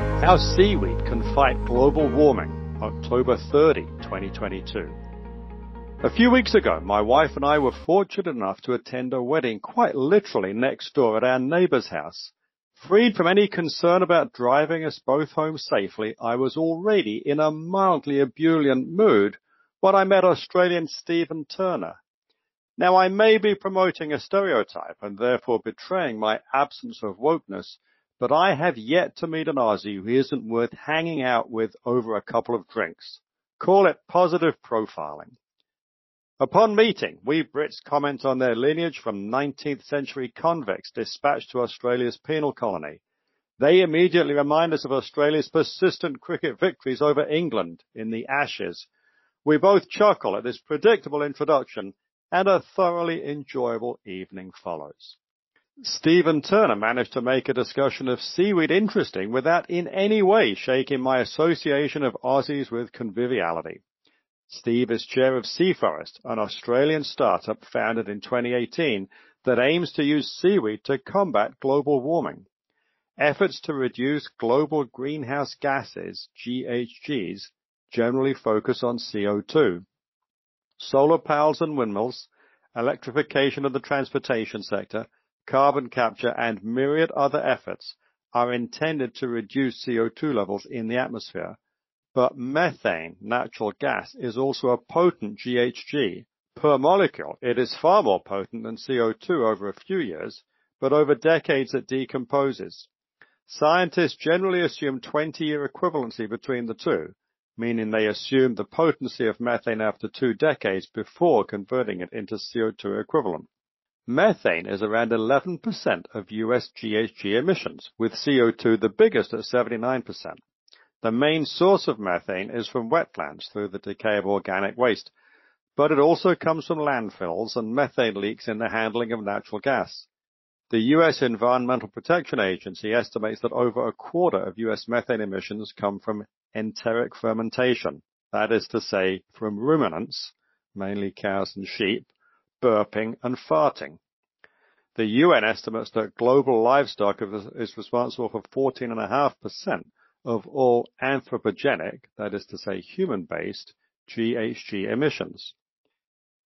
How seaweed can fight global warming, October 30, 2022. A few weeks ago, my wife and I were fortunate enough to attend a wedding quite literally next door at our neighbor's house. Freed from any concern about driving us both home safely, I was already in a mildly ebullient mood when I met Australian Stephen Turner. Now I may be promoting a stereotype and therefore betraying my absence of wokeness, but I have yet to meet an Aussie who isn't worth hanging out with over a couple of drinks. Call it positive profiling. Upon meeting, we Brits comment on their lineage from 19th century convicts dispatched to Australia's penal colony. They immediately remind us of Australia's persistent cricket victories over England in the Ashes. We both chuckle at this predictable introduction and a thoroughly enjoyable evening follows. Stephen Turner managed to make a discussion of seaweed interesting without in any way shaking my association of Aussies with conviviality. Steve is chair of Seaforest, an Australian startup founded in 2018 that aims to use seaweed to combat global warming. Efforts to reduce global greenhouse gases, GHGs, generally focus on CO2. Solar panels and windmills, electrification of the transportation sector, carbon capture, and myriad other efforts are intended to reduce CO2 levels in the atmosphere. But methane, natural gas, is also a potent GHG. Per molecule, it is far more potent than CO2 over a few years, but over decades it decomposes. Scientists generally assume 20-year equivalency between the two, meaning they assume the potency of methane after two decades before converting it into CO2 equivalent. Methane is around 11% of US GHG emissions, with CO2 the biggest at 79%. The main source of methane is from wetlands through the decay of organic waste, but it also comes from landfills and methane leaks in the handling of natural gas. The U.S. Environmental Protection Agency estimates that over a quarter of U.S. methane emissions come from enteric fermentation, that is to say, from ruminants, mainly cows and sheep, burping, and farting. The UN estimates that global livestock is responsible for 14.5% of all anthropogenic, that is to say human-based, GHG emissions.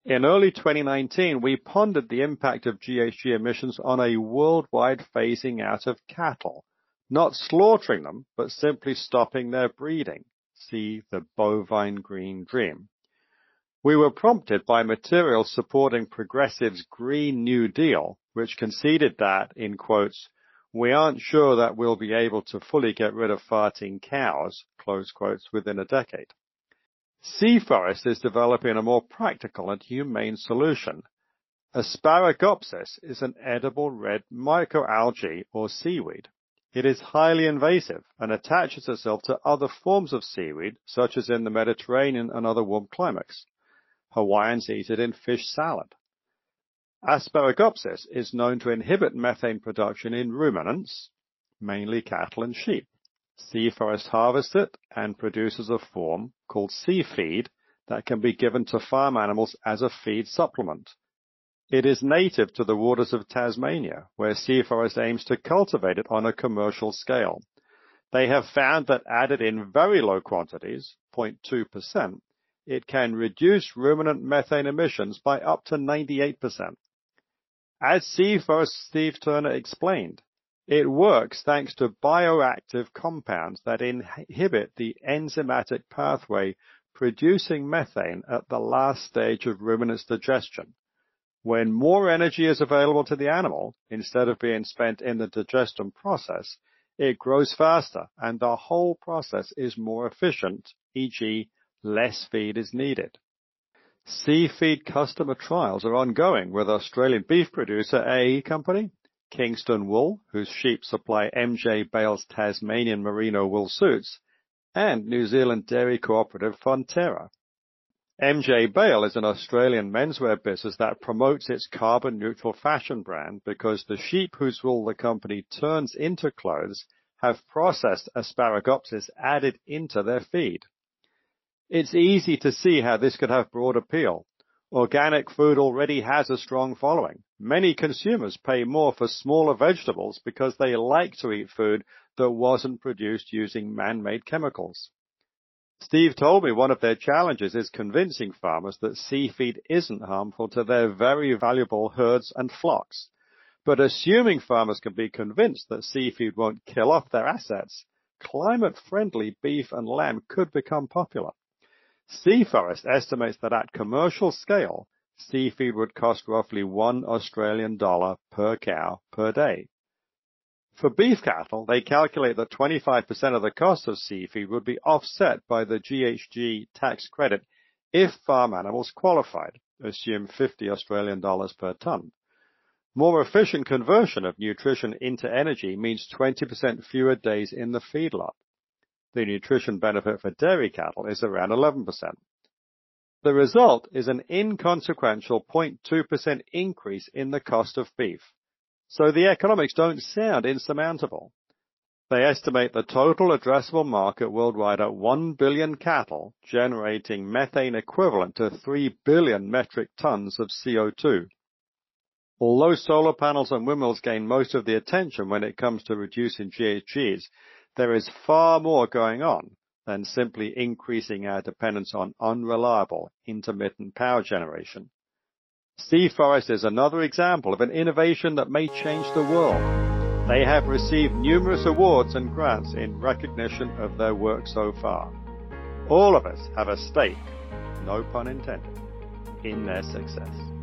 In early 2019, we pondered the impact of GHG emissions on a worldwide phasing out of cattle, not slaughtering them, but simply stopping their breeding. See the bovine green dream. We were prompted by materials supporting Progressive's Green New Deal, which conceded that, in quotes, we aren't sure that we'll be able to fully get rid of farting cows, close quotes, within a decade. Seaforest is developing a more practical and humane solution. Asparagopsis is an edible red microalgae or seaweed. It is highly invasive and attaches itself to other forms of seaweed, such as in the Mediterranean and other warm climates. Hawaiians eat it in fish salad. Asparagopsis is known to inhibit methane production in ruminants, mainly cattle and sheep. Seaforest harvests it and produces a form called sea feed that can be given to farm animals as a feed supplement. It is native to the waters of Tasmania, where Seaforest aims to cultivate it on a commercial scale. They have found that added in very low quantities, 0.2%, it can reduce ruminant methane emissions by up to 98%. As Seaforest Steve Turner explained, it works thanks to bioactive compounds that inhibit the enzymatic pathway producing methane at the last stage of ruminant's digestion. When more energy is available to the animal, instead of being spent in the digestion process, it grows faster and the whole process is more efficient, e.g less feed is needed. Seafeed customer trials are ongoing with Australian beef producer AE Company, Kingston Wool, whose sheep supply MJ Bale's Tasmanian merino wool suits, and New Zealand dairy cooperative Fonterra. MJ Bale is an Australian menswear business that promotes its carbon neutral fashion brand because the sheep whose wool the company turns into clothes have processed asparagopsis added into their feed. It's easy to see how this could have broad appeal. Organic food already has a strong following. Many consumers pay more for smaller vegetables because they like to eat food that wasn't produced using man-made chemicals. Steve told me one of their challenges is convincing farmers that Seafeed isn't harmful to their very valuable herds and flocks. But assuming farmers can be convinced that Seafeed won't kill off their assets, climate-friendly beef and lamb could become popular. Seaforest estimates that at commercial scale, Seafeed would cost roughly one Australian dollar per cow per day. For beef cattle, they calculate that 25% of the cost of Seafeed would be offset by the GHG tax credit if farm animals qualified, assume 50 Australian dollars per tonne. More efficient conversion of nutrition into energy means 20% fewer days in the feedlot the nutrition benefit for dairy cattle is around 11%. The result is an inconsequential 0.2% increase in the cost of beef. So the economics don't sound insurmountable. They estimate the total addressable market worldwide at 1 billion cattle, generating methane equivalent to 3 billion metric tons of CO2. Although solar panels and windmills gain most of the attention when it comes to reducing GHGs, there is far more going on than simply increasing our dependence on unreliable intermittent power generation. Seaforest is another example of an innovation that may change the world. They have received numerous awards and grants in recognition of their work so far. All of us have a stake, no pun intended, in their success.